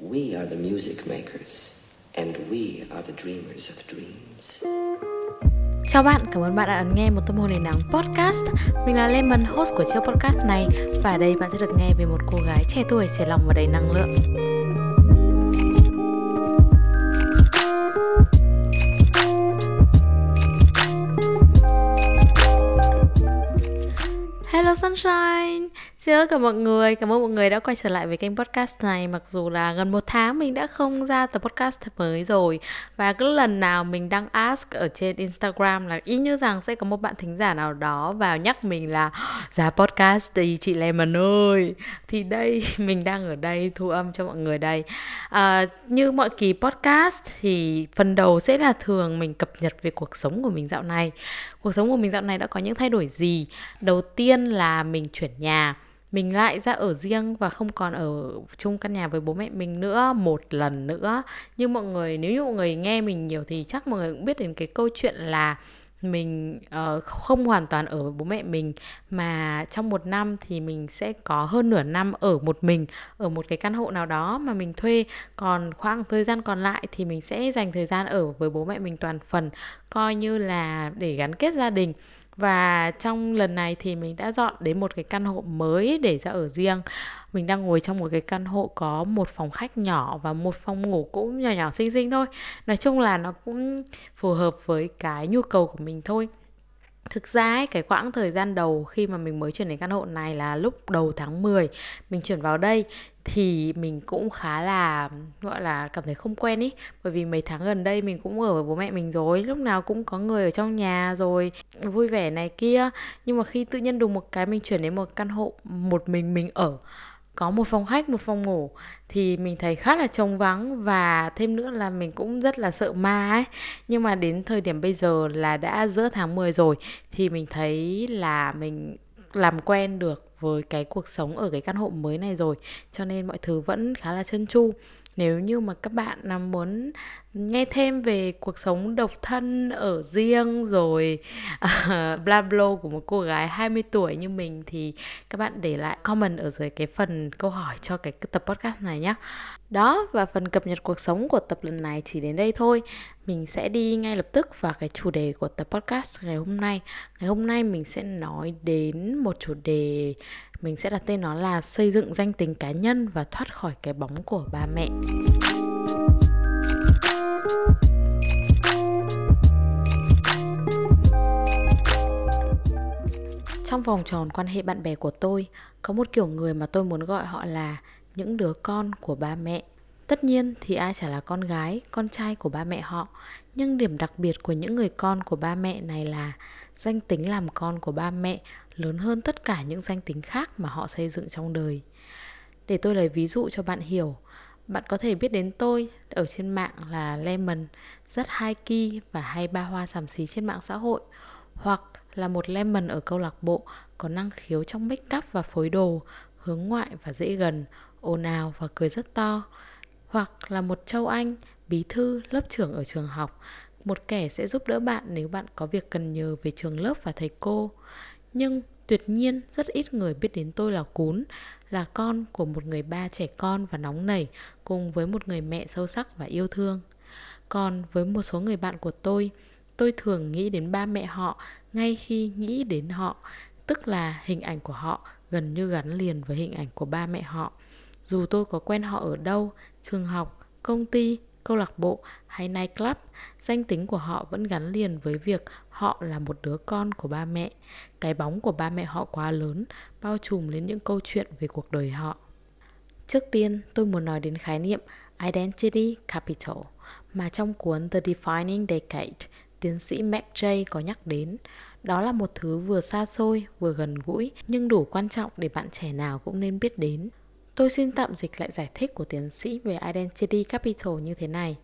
We are the music makers, and we are the dreamers of dreams. Chào bạn, cảm ơn bạn đã ấn nghe một tâm hồn đầy nắng podcast. Mình là Lemon, host của chiếc podcast này và ở đây bạn sẽ được nghe về một cô gái trẻ tuổi, trẻ lòng và đầy năng lượng. Hello Sunshine Xin lỗi cả mọi người, cảm ơn mọi người đã quay trở lại với kênh podcast này. Mặc dù là gần một tháng mình đã không ra tập podcast mới rồi Và cứ lần nào mình đăng ask ở trên Instagram là y như rằng sẽ có một bạn thính giả nào đó vào nhắc mình là Ra podcast đi chị Lemon ơi. Thì đây, mình đang ở đây thu âm cho mọi người đây. À, Như mọi kỳ podcast thì phần đầu sẽ là thường mình cập nhật về cuộc sống của mình dạo này. Cuộc sống của mình dạo này đã có những thay đổi gì? Đầu tiên là mình chuyển nhà mình lại ra ở riêng và không còn ở chung căn nhà với bố mẹ mình nữa một lần nữa. Nhưng mọi người nếu như mọi người nghe mình nhiều thì chắc mọi người cũng biết đến cái câu chuyện là mình uh, không hoàn toàn ở với bố mẹ mình mà trong một năm thì mình sẽ có hơn nửa năm ở một mình ở một cái căn hộ nào đó mà mình thuê. Còn khoảng thời gian còn lại thì mình sẽ dành thời gian ở với bố mẹ mình toàn phần coi như là để gắn kết gia đình và trong lần này thì mình đã dọn đến một cái căn hộ mới để ra ở riêng. Mình đang ngồi trong một cái căn hộ có một phòng khách nhỏ và một phòng ngủ cũng nhỏ nhỏ xinh xinh thôi. Nói chung là nó cũng phù hợp với cái nhu cầu của mình thôi. Thực ra ấy, cái quãng thời gian đầu khi mà mình mới chuyển đến căn hộ này là lúc đầu tháng 10 Mình chuyển vào đây thì mình cũng khá là gọi là cảm thấy không quen ý. Bởi vì mấy tháng gần đây mình cũng ở với bố mẹ mình rồi lúc nào cũng có người ở trong nhà rồi vui vẻ này kia. Nhưng mà khi tự nhiên đùng một cái mình chuyển đến một căn hộ một mình mình ở có một phòng khách, một phòng ngủ thì mình thấy khá là trống vắng và thêm nữa là mình cũng rất là sợ ma ấy. Nhưng mà đến thời điểm bây giờ là đã giữa tháng 10 rồi thì mình thấy là mình làm quen được với cái cuộc sống ở cái căn hộ mới này rồi, cho nên mọi thứ vẫn khá là chân chu nếu như mà các bạn muốn nghe thêm về cuộc sống độc thân ở riêng rồi uh, bla bla của một cô gái 20 tuổi như mình thì các bạn để lại comment ở dưới cái phần câu hỏi cho cái tập podcast này nhé. Đó và phần cập nhật cuộc sống của tập lần này chỉ đến đây thôi. Mình sẽ đi ngay lập tức vào cái chủ đề của tập podcast ngày hôm nay. Ngày hôm nay mình sẽ nói đến một chủ đề mình sẽ đặt tên nó là xây dựng danh tính cá nhân và thoát khỏi cái bóng của ba mẹ. Trong vòng tròn quan hệ bạn bè của tôi, có một kiểu người mà tôi muốn gọi họ là những đứa con của ba mẹ. Tất nhiên thì ai chả là con gái, con trai của ba mẹ họ, nhưng điểm đặc biệt của những người con của ba mẹ này là danh tính làm con của ba mẹ lớn hơn tất cả những danh tính khác mà họ xây dựng trong đời. Để tôi lấy ví dụ cho bạn hiểu, bạn có thể biết đến tôi ở trên mạng là Lemon, rất hai kỳ và hay ba hoa sàm xí trên mạng xã hội, hoặc là một Lemon ở câu lạc bộ có năng khiếu trong make up và phối đồ, hướng ngoại và dễ gần, ồn ào và cười rất to, hoặc là một Châu Anh, bí thư, lớp trưởng ở trường học, một kẻ sẽ giúp đỡ bạn nếu bạn có việc cần nhờ về trường lớp và thầy cô. Nhưng tuyệt nhiên rất ít người biết đến tôi là Cún, là con của một người ba trẻ con và nóng nảy cùng với một người mẹ sâu sắc và yêu thương. Còn với một số người bạn của tôi, tôi thường nghĩ đến ba mẹ họ ngay khi nghĩ đến họ, tức là hình ảnh của họ gần như gắn liền với hình ảnh của ba mẹ họ. Dù tôi có quen họ ở đâu, trường học, công ty, câu lạc bộ hay nightclub, danh tính của họ vẫn gắn liền với việc họ là một đứa con của ba mẹ. Cái bóng của ba mẹ họ quá lớn, bao trùm lên những câu chuyện về cuộc đời họ. Trước tiên, tôi muốn nói đến khái niệm Identity Capital mà trong cuốn The Defining Decade, tiến sĩ Mac có nhắc đến. Đó là một thứ vừa xa xôi, vừa gần gũi, nhưng đủ quan trọng để bạn trẻ nào cũng nên biết đến. Tôi xin tạm dịch lại giải thích của tiến sĩ về Identity Capital như thế này.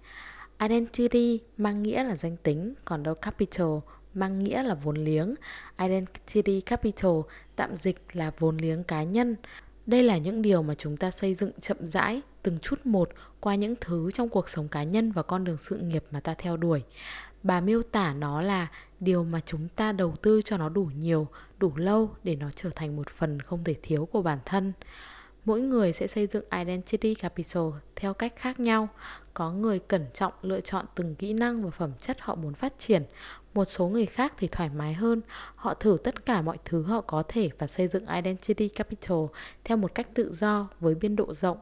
Identity mang nghĩa là danh tính, còn đâu capital mang nghĩa là vốn liếng. Identity capital tạm dịch là vốn liếng cá nhân. Đây là những điều mà chúng ta xây dựng chậm rãi, từng chút một qua những thứ trong cuộc sống cá nhân và con đường sự nghiệp mà ta theo đuổi. Bà miêu tả nó là điều mà chúng ta đầu tư cho nó đủ nhiều, đủ lâu để nó trở thành một phần không thể thiếu của bản thân. Mỗi người sẽ xây dựng identity capital theo cách khác nhau. Có người cẩn trọng lựa chọn từng kỹ năng và phẩm chất họ muốn phát triển. Một số người khác thì thoải mái hơn, họ thử tất cả mọi thứ họ có thể và xây dựng identity capital theo một cách tự do với biên độ rộng.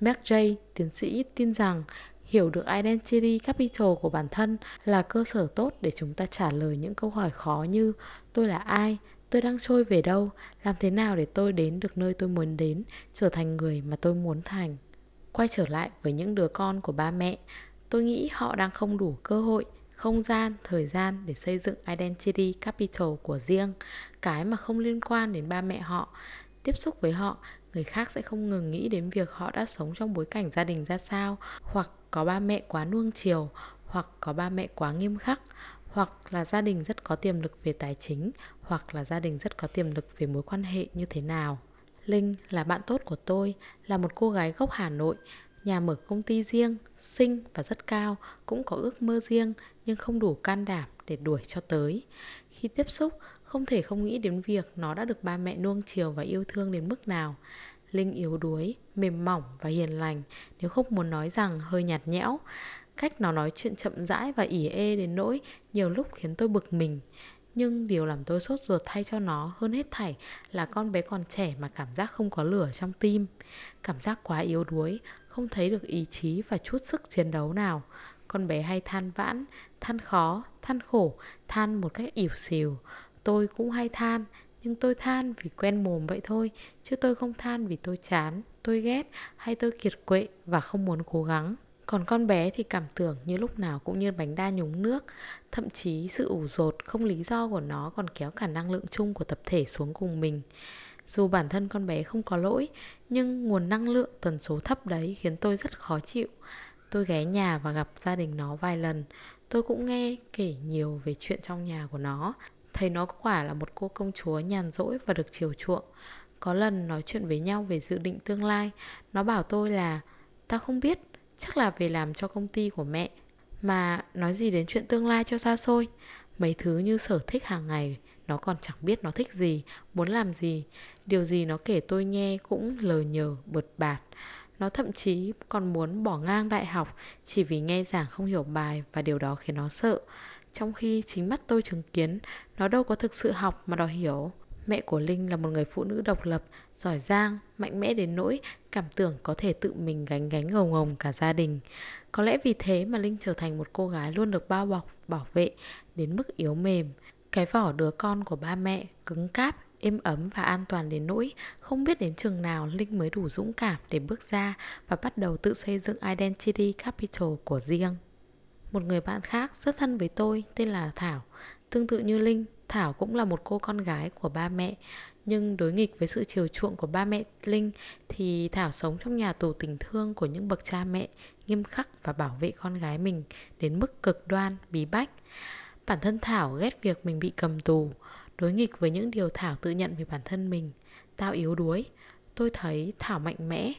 Mark Jay, tiến sĩ, tin rằng hiểu được identity capital của bản thân là cơ sở tốt để chúng ta trả lời những câu hỏi khó như tôi là ai, tôi đang trôi về đâu, làm thế nào để tôi đến được nơi tôi muốn đến, trở thành người mà tôi muốn thành. Quay trở lại với những đứa con của ba mẹ, tôi nghĩ họ đang không đủ cơ hội, không gian, thời gian để xây dựng identity capital của riêng, cái mà không liên quan đến ba mẹ họ. Tiếp xúc với họ, người khác sẽ không ngừng nghĩ đến việc họ đã sống trong bối cảnh gia đình ra sao, hoặc có ba mẹ quá nuông chiều, hoặc có ba mẹ quá nghiêm khắc, hoặc là gia đình rất có tiềm lực về tài chính, hoặc là gia đình rất có tiềm lực về mối quan hệ như thế nào. Linh là bạn tốt của tôi, là một cô gái gốc Hà Nội, nhà mở công ty riêng, xinh và rất cao, cũng có ước mơ riêng nhưng không đủ can đảm để đuổi cho tới. Khi tiếp xúc, không thể không nghĩ đến việc nó đã được ba mẹ nuông chiều và yêu thương đến mức nào. Linh yếu đuối, mềm mỏng và hiền lành, nếu không muốn nói rằng hơi nhạt nhẽo. Cách nó nói chuyện chậm rãi và ỉ ê đến nỗi nhiều lúc khiến tôi bực mình. Nhưng điều làm tôi sốt ruột thay cho nó hơn hết thảy là con bé còn trẻ mà cảm giác không có lửa trong tim. Cảm giác quá yếu đuối, không thấy được ý chí và chút sức chiến đấu nào. Con bé hay than vãn, than khó, than khổ, than một cách ỉu xìu. Tôi cũng hay than, nhưng tôi than vì quen mồm vậy thôi, chứ tôi không than vì tôi chán, tôi ghét hay tôi kiệt quệ và không muốn cố gắng. Còn con bé thì cảm tưởng như lúc nào cũng như bánh đa nhúng nước Thậm chí sự ủ rột không lý do của nó còn kéo cả năng lượng chung của tập thể xuống cùng mình. Dù bản thân con bé không có lỗi Nhưng nguồn năng lượng tần số thấp đấy khiến tôi rất khó chịu. Tôi ghé nhà và gặp gia đình nó vài lần Tôi cũng nghe kể nhiều về chuyện trong nhà của nó. Thấy nó quả là một cô công chúa nhàn rỗi và được chiều chuộng. Có lần nói chuyện với nhau về dự định tương lai, Nó bảo tôi là, Tao không biết, Chắc là về làm cho công ty của mẹ. Mà nói gì đến chuyện tương lai cho xa xôi? Mấy thứ như sở thích hàng ngày, Nó còn chẳng biết nó thích gì, Muốn làm gì. Điều gì nó kể tôi nghe cũng lờ nhờ, bợt bạt. Nó thậm chí còn muốn bỏ ngang đại học Chỉ vì nghe giảng không hiểu bài Và điều đó khiến nó sợ. Trong khi chính mắt tôi chứng kiến Nó đâu có thực sự học mà đòi hiểu Mẹ của Linh là một người phụ nữ độc lập, giỏi giang, mạnh mẽ đến nỗi cảm tưởng có thể tự mình gánh gánh ngầu ngồng cả gia đình. Có lẽ vì thế mà Linh trở thành một cô gái luôn được bao bọc, bảo vệ đến mức yếu mềm. Cái vỏ đứa con của ba mẹ cứng cáp, êm ấm và an toàn đến nỗi không biết đến chừng nào Linh mới đủ dũng cảm để bước ra và bắt đầu tự xây dựng identity capital của riêng. Một người bạn khác rất thân với tôi tên là Thảo, tương tự như Linh. Thảo cũng là một cô con gái của ba mẹ Nhưng đối nghịch với sự chiều chuộng của ba mẹ Linh Thì Thảo sống trong nhà tù tình thương của những bậc cha mẹ Nghiêm khắc và bảo vệ con gái mình đến mức cực đoan, bí bách. Bản thân Thảo ghét việc mình bị cầm tù Đối nghịch với những điều Thảo tự nhận về bản thân mình. Tao yếu đuối. Tôi thấy Thảo mạnh mẽ.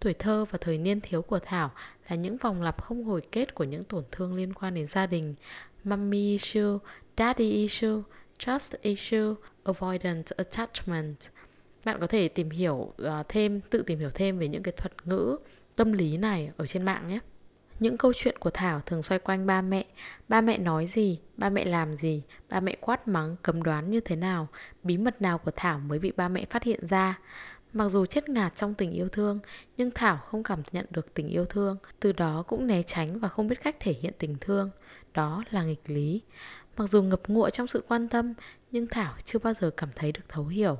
Tuổi thơ và thời niên thiếu của Thảo là những vòng lặp không hồi kết của những tổn thương liên quan đến gia đình Mommy issue, daddy issue, trust issue, avoidant attachment. Bạn có thể tìm hiểu à, thêm, tự tìm hiểu thêm về những cái thuật ngữ tâm lý này ở trên mạng nhé. Những câu chuyện của Thảo thường xoay quanh ba mẹ Ba mẹ nói gì, ba mẹ làm gì, ba mẹ quát mắng, cấm đoán như thế nào Bí mật nào của Thảo mới bị ba mẹ phát hiện ra Mặc dù chết ngạt trong tình yêu thương Nhưng Thảo không cảm nhận được tình yêu thương Từ đó cũng né tránh và không biết cách thể hiện tình thương Đó là nghịch lý Mặc dù ngập ngụa trong sự quan tâm, nhưng Thảo chưa bao giờ cảm thấy được thấu hiểu.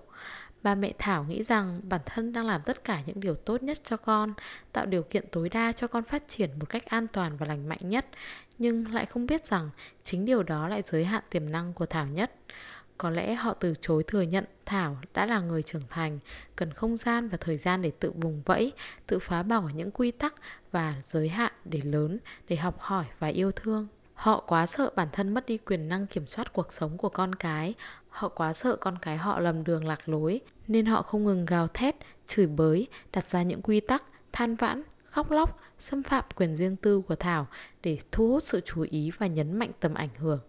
Ba mẹ Thảo nghĩ rằng bản thân đang làm tất cả những điều tốt nhất cho con, tạo điều kiện tối đa cho con phát triển một cách an toàn và lành mạnh nhất, nhưng lại không biết rằng chính điều đó lại giới hạn tiềm năng của Thảo nhất. Có lẽ họ từ chối thừa nhận Thảo đã là người trưởng thành, cần không gian và thời gian để tự vùng vẫy, tự phá bỏ những quy tắc và giới hạn để lớn, để học hỏi và yêu thương. Họ quá sợ bản thân mất đi quyền năng kiểm soát cuộc sống của con cái Họ quá sợ con cái họ lầm đường lạc lối Nên họ không ngừng gào thét, chửi bới, đặt ra những quy tắc, than vãn, khóc lóc, xâm phạm quyền riêng tư của Thảo để thu hút sự chú ý và nhấn mạnh tầm ảnh hưởng.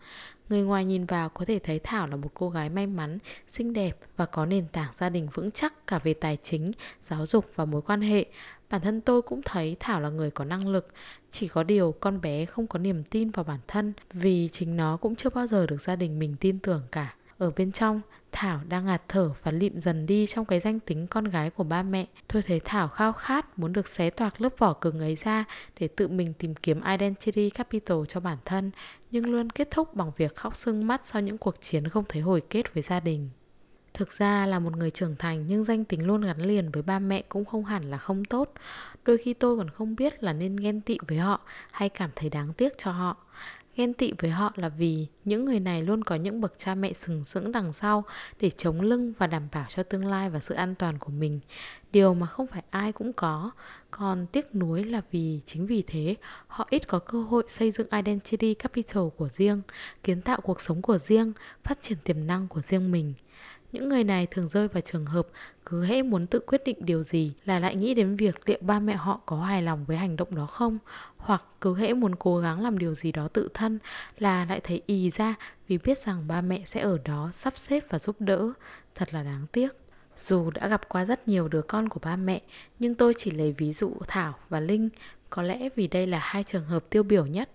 Người ngoài nhìn vào có thể thấy Thảo là một cô gái may mắn, xinh đẹp và có nền tảng gia đình vững chắc cả về tài chính, giáo dục và mối quan hệ. Bản thân tôi cũng thấy Thảo là người có năng lực, chỉ có điều con bé không có niềm tin vào bản thân vì chính nó cũng chưa bao giờ được gia đình mình tin tưởng cả. Ở bên trong, Thảo đang ngạt thở và lịm dần đi trong cái danh tính con gái của ba mẹ. Tôi thấy Thảo khao khát muốn được xé toạc lớp vỏ cứng ấy ra để tự mình tìm kiếm identity capital cho bản thân, nhưng luôn kết thúc bằng việc khóc sưng mắt sau những cuộc chiến không thấy hồi kết với gia đình. Thực ra là một người trưởng thành nhưng danh tính luôn gắn liền với ba mẹ cũng không hẳn là không tốt. Đôi khi tôi còn không biết là nên ghen tị với họ hay cảm thấy đáng tiếc cho họ. Ghen tị với họ là vì những người này luôn có những bậc cha mẹ sừng sững đằng sau để chống lưng và đảm bảo cho tương lai và sự an toàn của mình. Điều mà không phải ai cũng có. Còn tiếc nuối là vì chính vì thế họ ít có cơ hội xây dựng identity capital của riêng, kiến tạo cuộc sống của riêng, phát triển tiềm năng của riêng mình. Những người này thường rơi vào trường hợp cứ hễ muốn tự quyết định điều gì là lại nghĩ đến việc liệu ba mẹ họ có hài lòng với hành động đó không? Hoặc cứ hễ muốn cố gắng làm điều gì đó tự thân là lại thấy ì ra vì biết rằng ba mẹ sẽ ở đó sắp xếp và giúp đỡ. Thật là đáng tiếc. Dù đã gặp qua rất nhiều đứa con của ba mẹ, nhưng tôi chỉ lấy ví dụ thảo và linh có lẽ vì đây là hai trường hợp tiêu biểu nhất,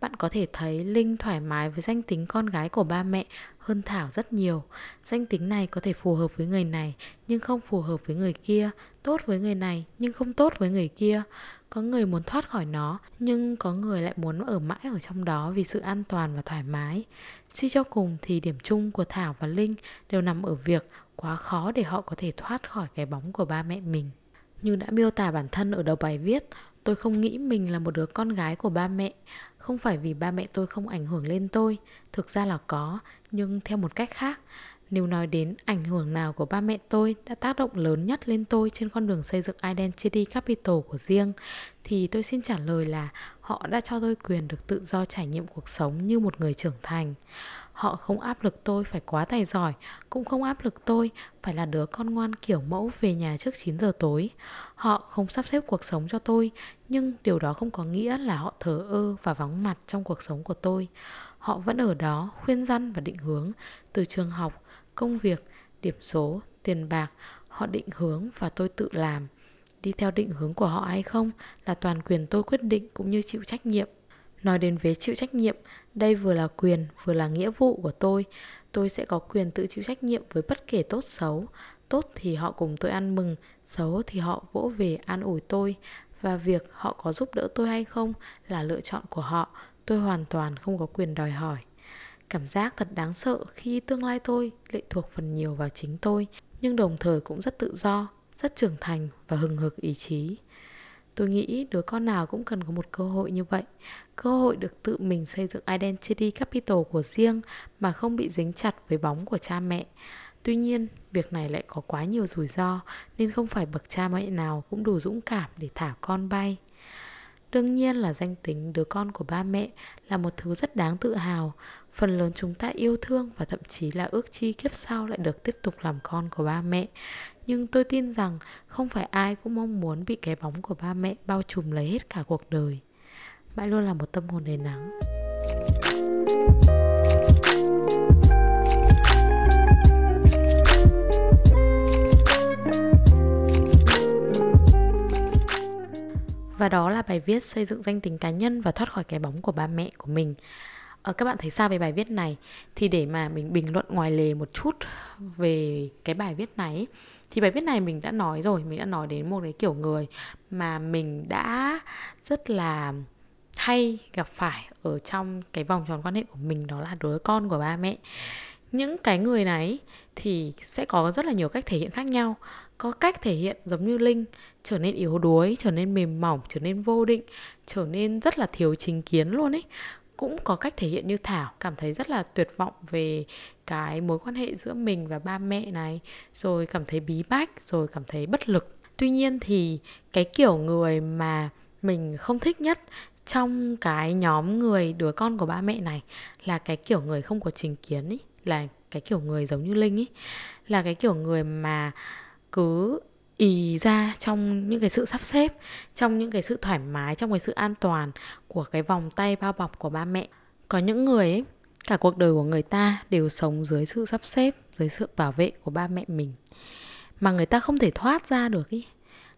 bạn có thể thấy linh thoải mái với danh tính con gái của ba mẹ hơn thảo rất nhiều. Danh tính này có thể phù hợp với người này, nhưng không phù hợp với người kia. Tốt với người này, nhưng không tốt với người kia. Có người muốn thoát khỏi nó, nhưng có người lại muốn ở mãi ở trong đó vì sự an toàn và thoải mái. Suy cho cùng thì điểm chung của thảo và linh đều nằm ở việc quá khó để họ có thể thoát khỏi cái bóng của ba mẹ mình. Như đã miêu tả bản thân ở đầu bài viết tôi không nghĩ mình là một đứa con gái của ba mẹ không phải vì ba mẹ tôi không ảnh hưởng lên tôi thực ra là có nhưng theo một cách khác nếu nói đến ảnh hưởng nào của ba mẹ tôi đã tác động lớn nhất lên tôi trên con đường xây dựng identity capital của riêng thì tôi xin trả lời là họ đã cho tôi quyền được tự do trải nghiệm cuộc sống như một người trưởng thành. Họ không áp lực tôi phải quá tài giỏi, cũng không áp lực tôi phải là đứa con ngoan kiểu mẫu về nhà trước 9 giờ tối. Họ không sắp xếp cuộc sống cho tôi, nhưng điều đó không có nghĩa là họ thờ ơ và vắng mặt trong cuộc sống của tôi. Họ vẫn ở đó khuyên răn và định hướng từ trường học, công việc, điểm số, tiền bạc, họ định hướng và tôi tự làm. Đi theo định hướng của họ hay không là toàn quyền tôi quyết định cũng như chịu trách nhiệm. Nói đến vế chịu trách nhiệm, đây vừa là quyền vừa là nghĩa vụ của tôi. Tôi sẽ có quyền tự chịu trách nhiệm với bất kể tốt xấu. Tốt thì họ cùng tôi ăn mừng, xấu thì họ vỗ về an ủi tôi. Và việc họ có giúp đỡ tôi hay không là lựa chọn của họ. Tôi hoàn toàn không có quyền đòi hỏi. Cảm giác thật đáng sợ khi tương lai tôi lệ thuộc phần nhiều vào chính tôi, nhưng đồng thời cũng rất tự do, rất trưởng thành và hừng hực ý chí. Tôi nghĩ đứa con nào cũng cần có một cơ hội như vậy Cơ hội được tự mình xây dựng identity capital của riêng Mà không bị dính chặt với bóng của cha mẹ Tuy nhiên, việc này lại có quá nhiều rủi ro Nên không phải bậc cha mẹ nào cũng đủ dũng cảm để thả con bay. Đương nhiên là danh tính đứa con của ba mẹ là một thứ rất đáng tự hào. Phần lớn chúng ta yêu thương và thậm chí là ước chi kiếp sau lại được tiếp tục làm con của ba mẹ. Nhưng tôi tin rằng không phải ai cũng mong muốn bị cái bóng của ba mẹ bao trùm lấy hết cả cuộc đời. Mãi luôn là một tâm hồn đầy nắng. Và đó là bài viết xây dựng danh tính cá nhân và thoát khỏi cái bóng của ba mẹ của mình. Ờ, các bạn thấy sao về bài viết này? Thì để mà mình bình luận ngoài lề một chút về cái bài viết này thì bài viết này mình đã nói rồi mình đã nói đến một cái kiểu người mà mình đã rất là hay gặp phải ở trong cái vòng tròn quan hệ của mình đó là đứa con của ba mẹ những cái người này thì sẽ có rất là nhiều cách thể hiện khác nhau có cách thể hiện giống như linh, trở nên yếu đuối, trở nên mềm mỏng, trở nên vô định, trở nên rất là thiếu chính kiến luôn ấy. Cũng có cách thể hiện như thảo, cảm thấy rất là tuyệt vọng về cái mối quan hệ giữa mình và ba mẹ này, rồi cảm thấy bí bách, rồi cảm thấy bất lực. Tuy nhiên thì cái kiểu người mà mình không thích nhất trong cái nhóm người, đứa con của ba mẹ này là cái kiểu người không có chính kiến ý, là cái kiểu người giống như linh ý, là cái kiểu người mà cứ ì ra trong những cái sự sắp xếp, trong những cái sự thoải mái, trong cái sự an toàn của cái vòng tay bao bọc của ba mẹ. Có những người ấy, cả cuộc đời của người ta đều sống dưới sự sắp xếp, dưới sự bảo vệ của ba mẹ mình. Mà người ta không thể thoát ra được ý.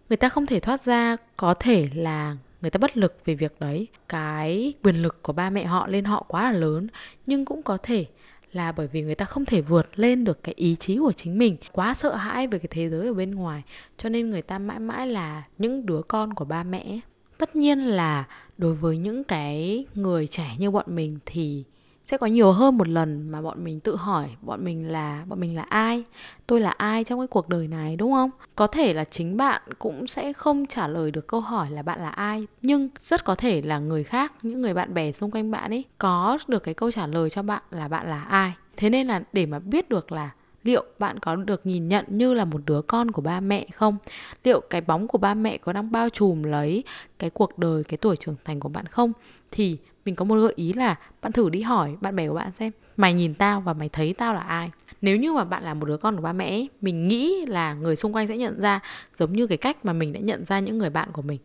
Người ta không thể thoát ra, có thể là người ta bất lực về việc đấy. Cái quyền lực của ba mẹ họ lên họ quá là lớn, nhưng cũng có thể là bởi vì người ta không thể vượt lên được cái ý chí của chính mình, quá sợ hãi về cái thế giới ở bên ngoài. Cho nên người ta mãi mãi là những đứa con của ba mẹ. Tất nhiên là đối với những cái người trẻ như bọn mình thì sẽ có nhiều hơn một lần mà bọn mình tự hỏi bọn mình là, bọn mình là ai? Tôi là ai trong cái cuộc đời này, đúng không? Có thể là chính bạn cũng sẽ không trả lời được câu hỏi là bạn là ai, nhưng rất có thể là người khác, những người bạn bè xung quanh bạn ấy có được cái câu trả lời cho bạn là bạn là ai. Thế nên là để mà biết được là liệu bạn có được nhìn nhận như là một đứa con của ba mẹ không? Liệu cái bóng của ba mẹ có đang bao trùm lấy cái cuộc đời, cái tuổi trưởng thành của bạn không? Thì mình có một gợi ý là bạn thử đi hỏi bạn bè của bạn xem, mày nhìn tao và mày thấy tao là ai? Nếu như mà bạn là một đứa con của ba mẹ mình nghĩ là người xung quanh sẽ nhận ra giống như cái cách mà mình đã nhận ra những người bạn của mình.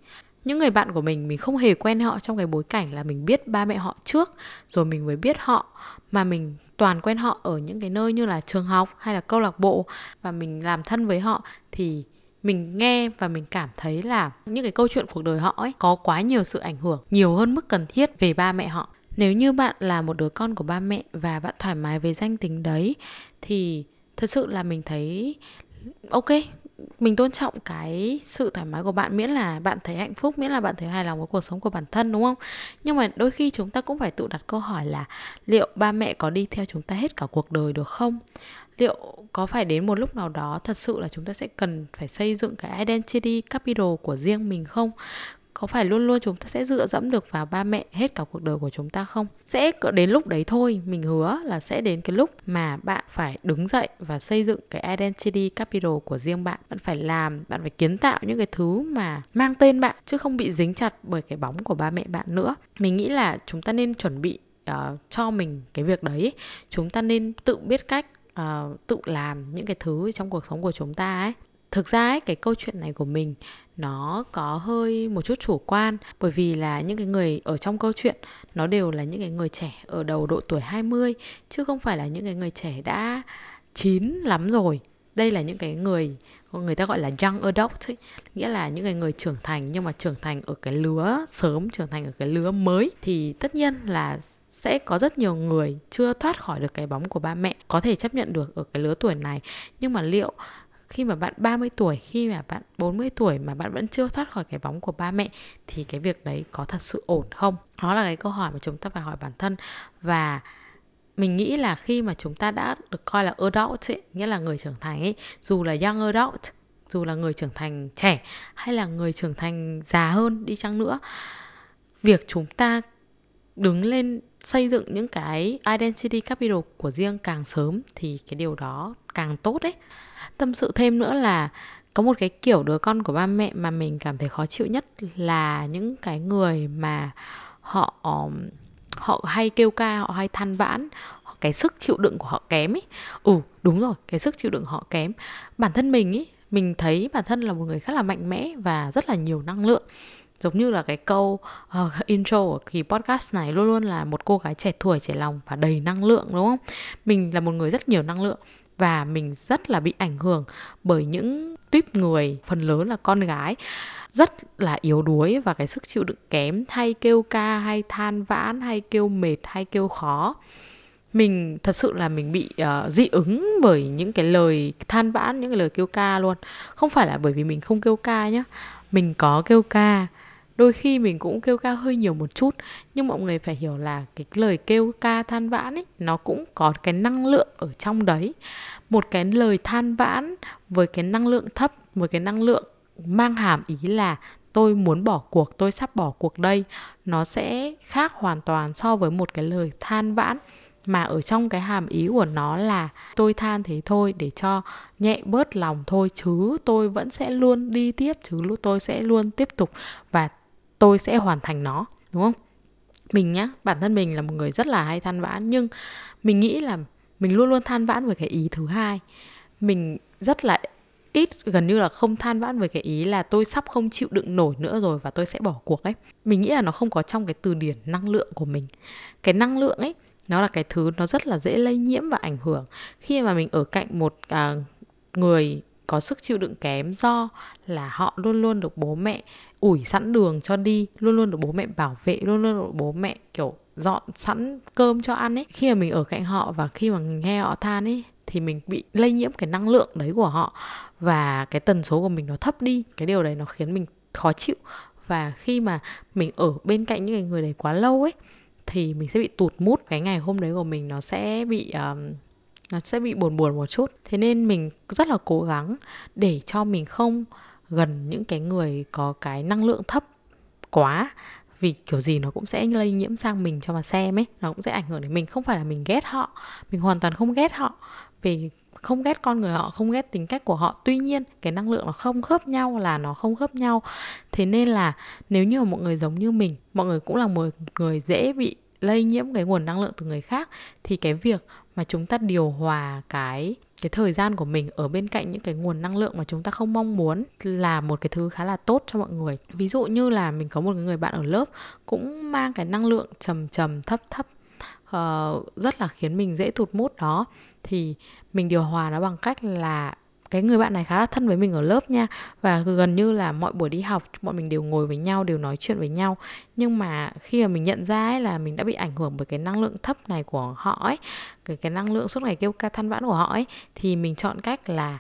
Những người bạn của mình mình không hề quen họ trong cái bối cảnh là mình biết ba mẹ họ trước, rồi mình mới biết họ, mà mình toàn quen họ ở những cái nơi như là trường học hay là câu lạc bộ, và mình làm thân với họ, thì mình nghe và mình cảm thấy là những cái câu chuyện cuộc đời họ ấy có quá nhiều sự ảnh hưởng, nhiều hơn mức cần thiết về ba mẹ họ. Nếu như bạn là một đứa con của ba mẹ và bạn thoải mái với danh tính đấy, thì thật sự là mình thấy, ok, mình tôn trọng cái sự thoải mái của bạn, miễn là bạn thấy hạnh phúc, miễn là bạn thấy hài lòng với cuộc sống của bản thân, đúng không? Nhưng mà đôi khi chúng ta cũng phải tự đặt câu hỏi là liệu ba mẹ có đi theo chúng ta hết cả cuộc đời được không? Liệu có phải đến một lúc nào đó thật sự là chúng ta sẽ cần phải xây dựng cái identity capital của riêng mình không? Có phải luôn luôn chúng ta sẽ dựa dẫm được vào ba mẹ hết cả cuộc đời của chúng ta không? Sẽ đến lúc đấy thôi mình hứa là sẽ đến cái lúc mà bạn phải đứng dậy và xây dựng cái identity capital của riêng bạn. Bạn phải làm bạn phải kiến tạo những cái thứ mà mang tên bạn chứ không bị dính chặt bởi cái bóng của ba mẹ bạn nữa. Mình nghĩ là chúng ta nên chuẩn bị uh, cho mình cái việc đấy. Chúng ta nên tự biết cách uh, tự làm những cái thứ trong cuộc sống của chúng ta ấy. Thực ra ấy, cái câu chuyện này của mình nó có hơi một chút chủ quan bởi vì là những cái người ở trong câu chuyện nó đều là những cái người trẻ ở đầu độ tuổi 20 chứ không phải là những cái người trẻ đã chín lắm rồi. Đây là những cái người người ta gọi là young adult ấy. nghĩa là những người người trưởng thành nhưng mà trưởng thành ở cái lứa sớm trưởng thành ở cái lứa mới thì tất nhiên là sẽ có rất nhiều người chưa thoát khỏi được cái bóng của ba mẹ có thể chấp nhận được ở cái lứa tuổi này nhưng mà liệu khi mà bạn 30 tuổi, khi mà bạn 40 tuổi mà bạn vẫn chưa thoát khỏi cái bóng của ba mẹ thì cái việc đấy có thật sự ổn không? Đó là cái câu hỏi mà chúng ta phải hỏi bản thân và mình nghĩ là khi mà chúng ta đã được coi là adult ấy, nghĩa là người trưởng thành ấy, dù là young adult, dù là người trưởng thành trẻ hay là người trưởng thành già hơn đi chăng nữa, việc chúng ta đứng lên xây dựng những cái identity capital của riêng càng sớm thì cái điều đó càng tốt đấy tâm sự thêm nữa là có một cái kiểu đứa con của ba mẹ mà mình cảm thấy khó chịu nhất là những cái người mà họ họ hay kêu ca họ hay than vãn cái sức chịu đựng của họ kém ấy ừ đúng rồi cái sức chịu đựng họ kém. Bản thân mình ý mình thấy bản thân là một người khá là mạnh mẽ và rất là nhiều năng lượng. Giống như là cái câu uh, intro của kỳ podcast này luôn luôn là một cô gái trẻ tuổi trẻ lòng và đầy năng lượng đúng không? Mình là một người rất nhiều năng lượng và mình rất là bị ảnh hưởng bởi những tuyếp người phần lớn là con gái rất là yếu đuối và cái sức chịu đựng kém hay kêu ca hay than vãn hay kêu mệt hay kêu khó. Mình thật sự là mình bị uh, dị ứng bởi những cái lời than vãn những cái lời kêu ca luôn. Không phải là bởi vì mình không kêu ca nhá mình có kêu ca. Đôi khi mình cũng kêu ca hơi nhiều một chút nhưng mọi người phải hiểu là cái lời kêu ca than vãn ấy nó cũng có cái năng lượng ở trong đấy. Một cái lời than vãn với cái năng lượng thấp với cái năng lượng mang hàm ý là tôi muốn bỏ cuộc, tôi sắp bỏ cuộc đây. Nó sẽ khác hoàn toàn so với một cái lời than vãn, mà ở trong cái hàm ý của nó là tôi than thế thôi để cho nhẹ bớt lòng thôi, chứ tôi vẫn sẽ luôn đi tiếp, chứ lúc tôi sẽ luôn tiếp tục và tôi sẽ hoàn thành nó, đúng không? Mình nhá, bản thân mình là một người rất là hay than vãn, nhưng mình nghĩ là mình luôn luôn than vãn với cái ý thứ hai. Mình rất là ít gần như là không than vãn về cái ý là tôi sắp không chịu đựng nổi nữa rồi và tôi sẽ bỏ cuộc ấy. Mình nghĩ là nó không có trong cái từ điển năng lượng của mình. Cái năng lượng ấy nó là cái thứ nó rất là dễ lây nhiễm và ảnh hưởng. Khi mà mình ở cạnh một à, người có sức chịu đựng kém do là họ luôn luôn được bố mẹ ủi sẵn đường cho đi luôn luôn được bố mẹ bảo vệ luôn luôn được bố mẹ kiểu dọn sẵn cơm cho ăn ấy. Khi mà mình ở cạnh họ và khi mà nghe họ than ấy thì mình bị lây nhiễm cái năng lượng đấy của họ. Và cái tần số của mình nó thấp đi cái điều đấy nó khiến mình khó chịu. Và khi mà mình ở bên cạnh những người đấy quá lâu ấy thì mình sẽ bị tụt mút cái ngày hôm đấy của mình nó sẽ bị um, nó sẽ bị buồn buồn một chút. Thế nên mình rất là cố gắng để cho mình không gần những cái người có cái năng lượng thấp quá. Vì kiểu gì nó cũng sẽ lây nhiễm sang mình cho mà xem ấy nó cũng sẽ ảnh hưởng đến mình. Không phải là mình ghét họ mình hoàn toàn không ghét họ vì không ghét con người họ không ghét tính cách của họ. Tuy nhiên cái năng lượng nó không khớp nhau là nó không khớp nhau. Thế nên là nếu như mà mọi người giống như mình mọi người cũng là một người dễ bị lây nhiễm cái nguồn năng lượng từ người khác thì cái việc mà chúng ta điều hòa cái cái thời gian của mình ở bên cạnh những cái nguồn năng lượng mà chúng ta không mong muốn là một cái thứ khá là tốt cho mọi người. Ví dụ như là mình có một người bạn ở lớp cũng mang cái năng lượng trầm trầm thấp thấp uh, rất là khiến mình dễ tụt mút đó thì mình điều hòa nó bằng cách là cái người bạn này khá là thân với mình ở lớp nha. Và gần như là mọi buổi đi học, bọn mình đều ngồi với nhau, đều nói chuyện với nhau. Nhưng mà khi mà mình nhận ra ấy là mình đã bị ảnh hưởng bởi cái năng lượng thấp này của họ ấy, cái cái năng lượng suốt ngày kêu ca than vãn của họ ấy, thì mình chọn cách là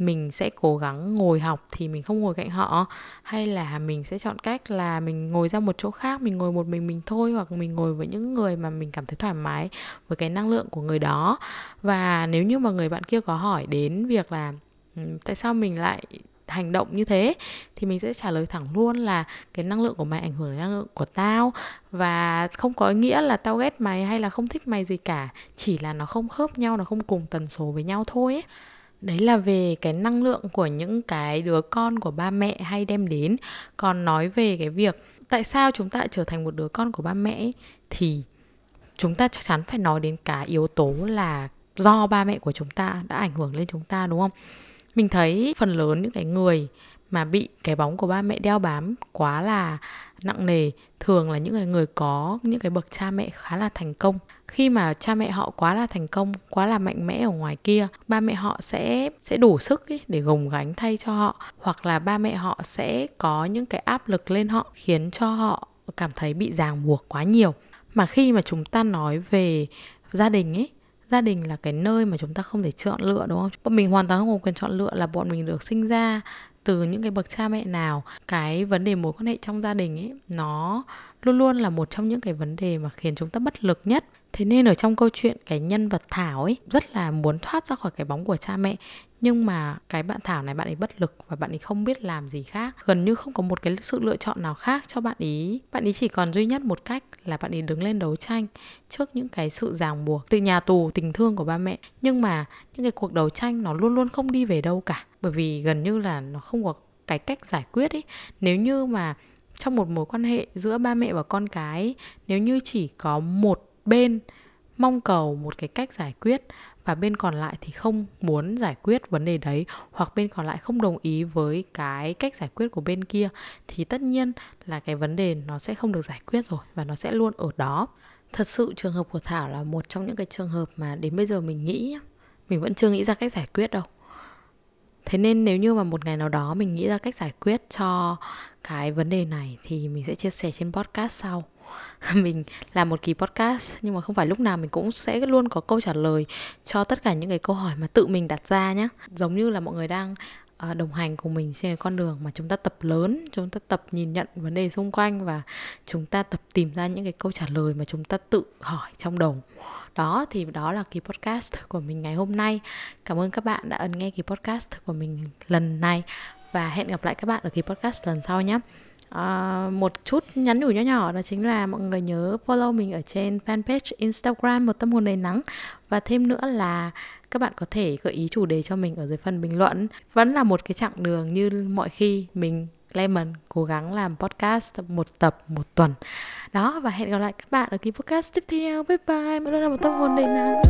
mình sẽ cố gắng ngồi học thì mình không ngồi cạnh họ? Hay là mình sẽ chọn cách là mình ngồi ra một chỗ khác, mình ngồi một mình mình thôi, hoặc mình ngồi với những người mà mình cảm thấy thoải mái với cái năng lượng của người đó? Và nếu như mà người bạn kia có hỏi đến việc là ừ, tại sao mình lại hành động như thế? Thì mình sẽ trả lời thẳng luôn là cái năng lượng của mày ảnh hưởng đến năng lượng của tao. Và không có nghĩa là tao ghét mày hay là không thích mày gì cả. Chỉ là nó không khớp nhau, nó không cùng tần số với nhau thôi ấy đấy là về cái năng lượng của những cái đứa con của ba mẹ hay đem đến. Còn nói về cái việc tại sao chúng ta trở thành một đứa con của ba mẹ ấy, thì chúng ta chắc chắn phải nói đến cả yếu tố là do ba mẹ của chúng ta đã ảnh hưởng lên chúng ta đúng không? Mình thấy phần lớn những cái người mà bị cái bóng của ba mẹ đeo bám quá là nặng nề thường là những người có những cái bậc cha mẹ khá là thành công khi mà cha mẹ họ quá là thành công, quá là mạnh mẽ ở ngoài kia, ba mẹ họ sẽ sẽ đủ sức ý để gồng gánh thay cho họ, hoặc là ba mẹ họ sẽ có những cái áp lực lên họ, khiến cho họ cảm thấy bị ràng buộc quá nhiều. Mà khi mà chúng ta nói về gia đình ấy gia đình là cái nơi mà chúng ta không thể chọn lựa, đúng không? Bọn mình hoàn toàn không có quyền chọn lựa là bọn mình được sinh ra từ những cái bậc cha mẹ nào. Cái vấn đề mối quan hệ trong gia đình ấy nó luôn luôn là một trong những cái vấn đề mà khiến chúng ta bất lực nhất thế nên ở trong câu chuyện cái nhân vật thảo ấy rất là muốn thoát ra khỏi cái bóng của cha mẹ. Nhưng mà cái bạn thảo này bạn ấy bất lực và bạn ấy không biết làm gì khác. Gần như không có một cái sự lựa chọn nào khác cho bạn ý. Bạn ý chỉ còn duy nhất một cách là bạn ấy đứng lên đấu tranh trước những cái sự ràng buộc từ nhà tù, tình thương của ba mẹ. Nhưng mà những cái cuộc đấu tranh nó luôn luôn không đi về đâu cả. Bởi vì gần như là nó không có cái cách giải quyết ấy. Nếu như mà trong một mối quan hệ giữa ba mẹ và con cái, nếu như chỉ có một bên mong cầu một cái cách giải quyết và bên còn lại thì không muốn giải quyết vấn đề đấy hoặc bên còn lại không đồng ý với cái cách giải quyết của bên kia thì tất nhiên là cái vấn đề nó sẽ không được giải quyết rồi và nó sẽ luôn ở đó. Thật sự trường hợp của thảo là một trong những cái trường hợp mà đến bây giờ mình nghĩ mình vẫn chưa nghĩ ra cách giải quyết đâu. Thế nên nếu như mà một ngày nào đó mình nghĩ ra cách giải quyết cho cái vấn đề này thì mình sẽ chia sẻ trên podcast sau. mình làm một kỳ podcast, nhưng mà không phải lúc nào mình cũng sẽ luôn có câu trả lời cho tất cả những cái câu hỏi mà tự mình đặt ra nhé giống như là mọi người đang ờ, đồng hành cùng mình trên con đường mà chúng ta tập lớn, chúng ta tập nhìn nhận vấn đề xung quanh và chúng ta tập tìm ra những cái câu trả lời mà chúng ta tự hỏi trong đầu. Đó, thì đó là kỳ podcast của mình ngày hôm nay. Cảm ơn các bạn đã ấn nghe kỳ podcast của mình lần này và hẹn gặp lại các bạn ở kỳ podcast lần sau nhé. Uh, một chút nhắn nhủ nhỏ nhỏ đó chính là mọi người nhớ follow mình ở trên fanpage Instagram một tâm hồn đầy nắng. Và thêm nữa là các bạn có thể gợi ý chủ đề cho mình ở dưới phần bình luận. Vẫn là một cái chặng đường như mọi khi mình Lemon cố gắng làm podcast một tập một tuần. Đó và hẹn gặp lại các bạn ở kỳ podcast tiếp theo. Bye bye mọi người là một tâm hồn đầy nắng.